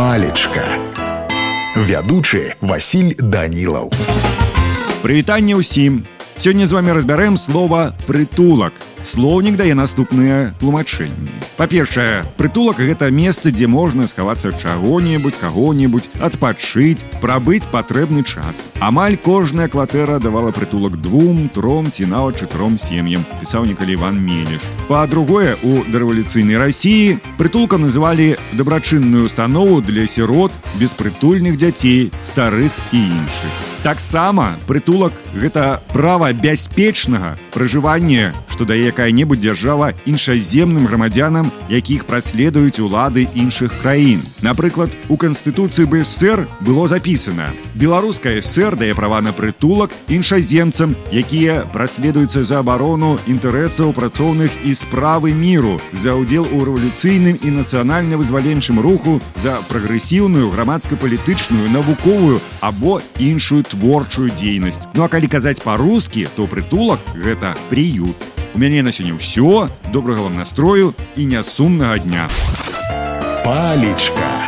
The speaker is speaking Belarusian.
палечка. Вядучы Васіль данілаў. Прывітанне ўсім Сёння з вами разбярэм слова прытулак слоўнік дае наступныя тлумачэнні. Па-першае прытулак гэта месца дзе можна схавацца чаго-небудзь каго-небудзь адпачыць прабыць патрэбны час. Амаль кожная кватэра давала прытулак двум тром ці нават чатыром сем'ям пісаў некалі иван мелеш. Па-другое у дарэвалюцыйнай рассіі прытулкам называлі дабрачынную установу для сірот беспрытульных дзяцей старых і іншых таксама прытулак гэта права бяспечнага пражывання што дае якая-небудзь дзяржава іншаземным грамадзянам якіх праследуюць улады іншых краін. Напрыклад у канстытуцыі бСр было запісана. Беларуская сэр дае права на прытулак іншаземцам якія праследуюцца за абарону інтарэсаў працоўных і справы міру за ўдзел у рэвалюцыйным і нацыянальна-вызваленчым руху за прагрэсіўную грамадска-палітычную навуковую або іншую творчую дзейнасць. Ну а калі казаць па-рускі то прытулак гэта приют. У мяне на сёння ўсё. Добрага вам настрою і нясумнага дня. Палечка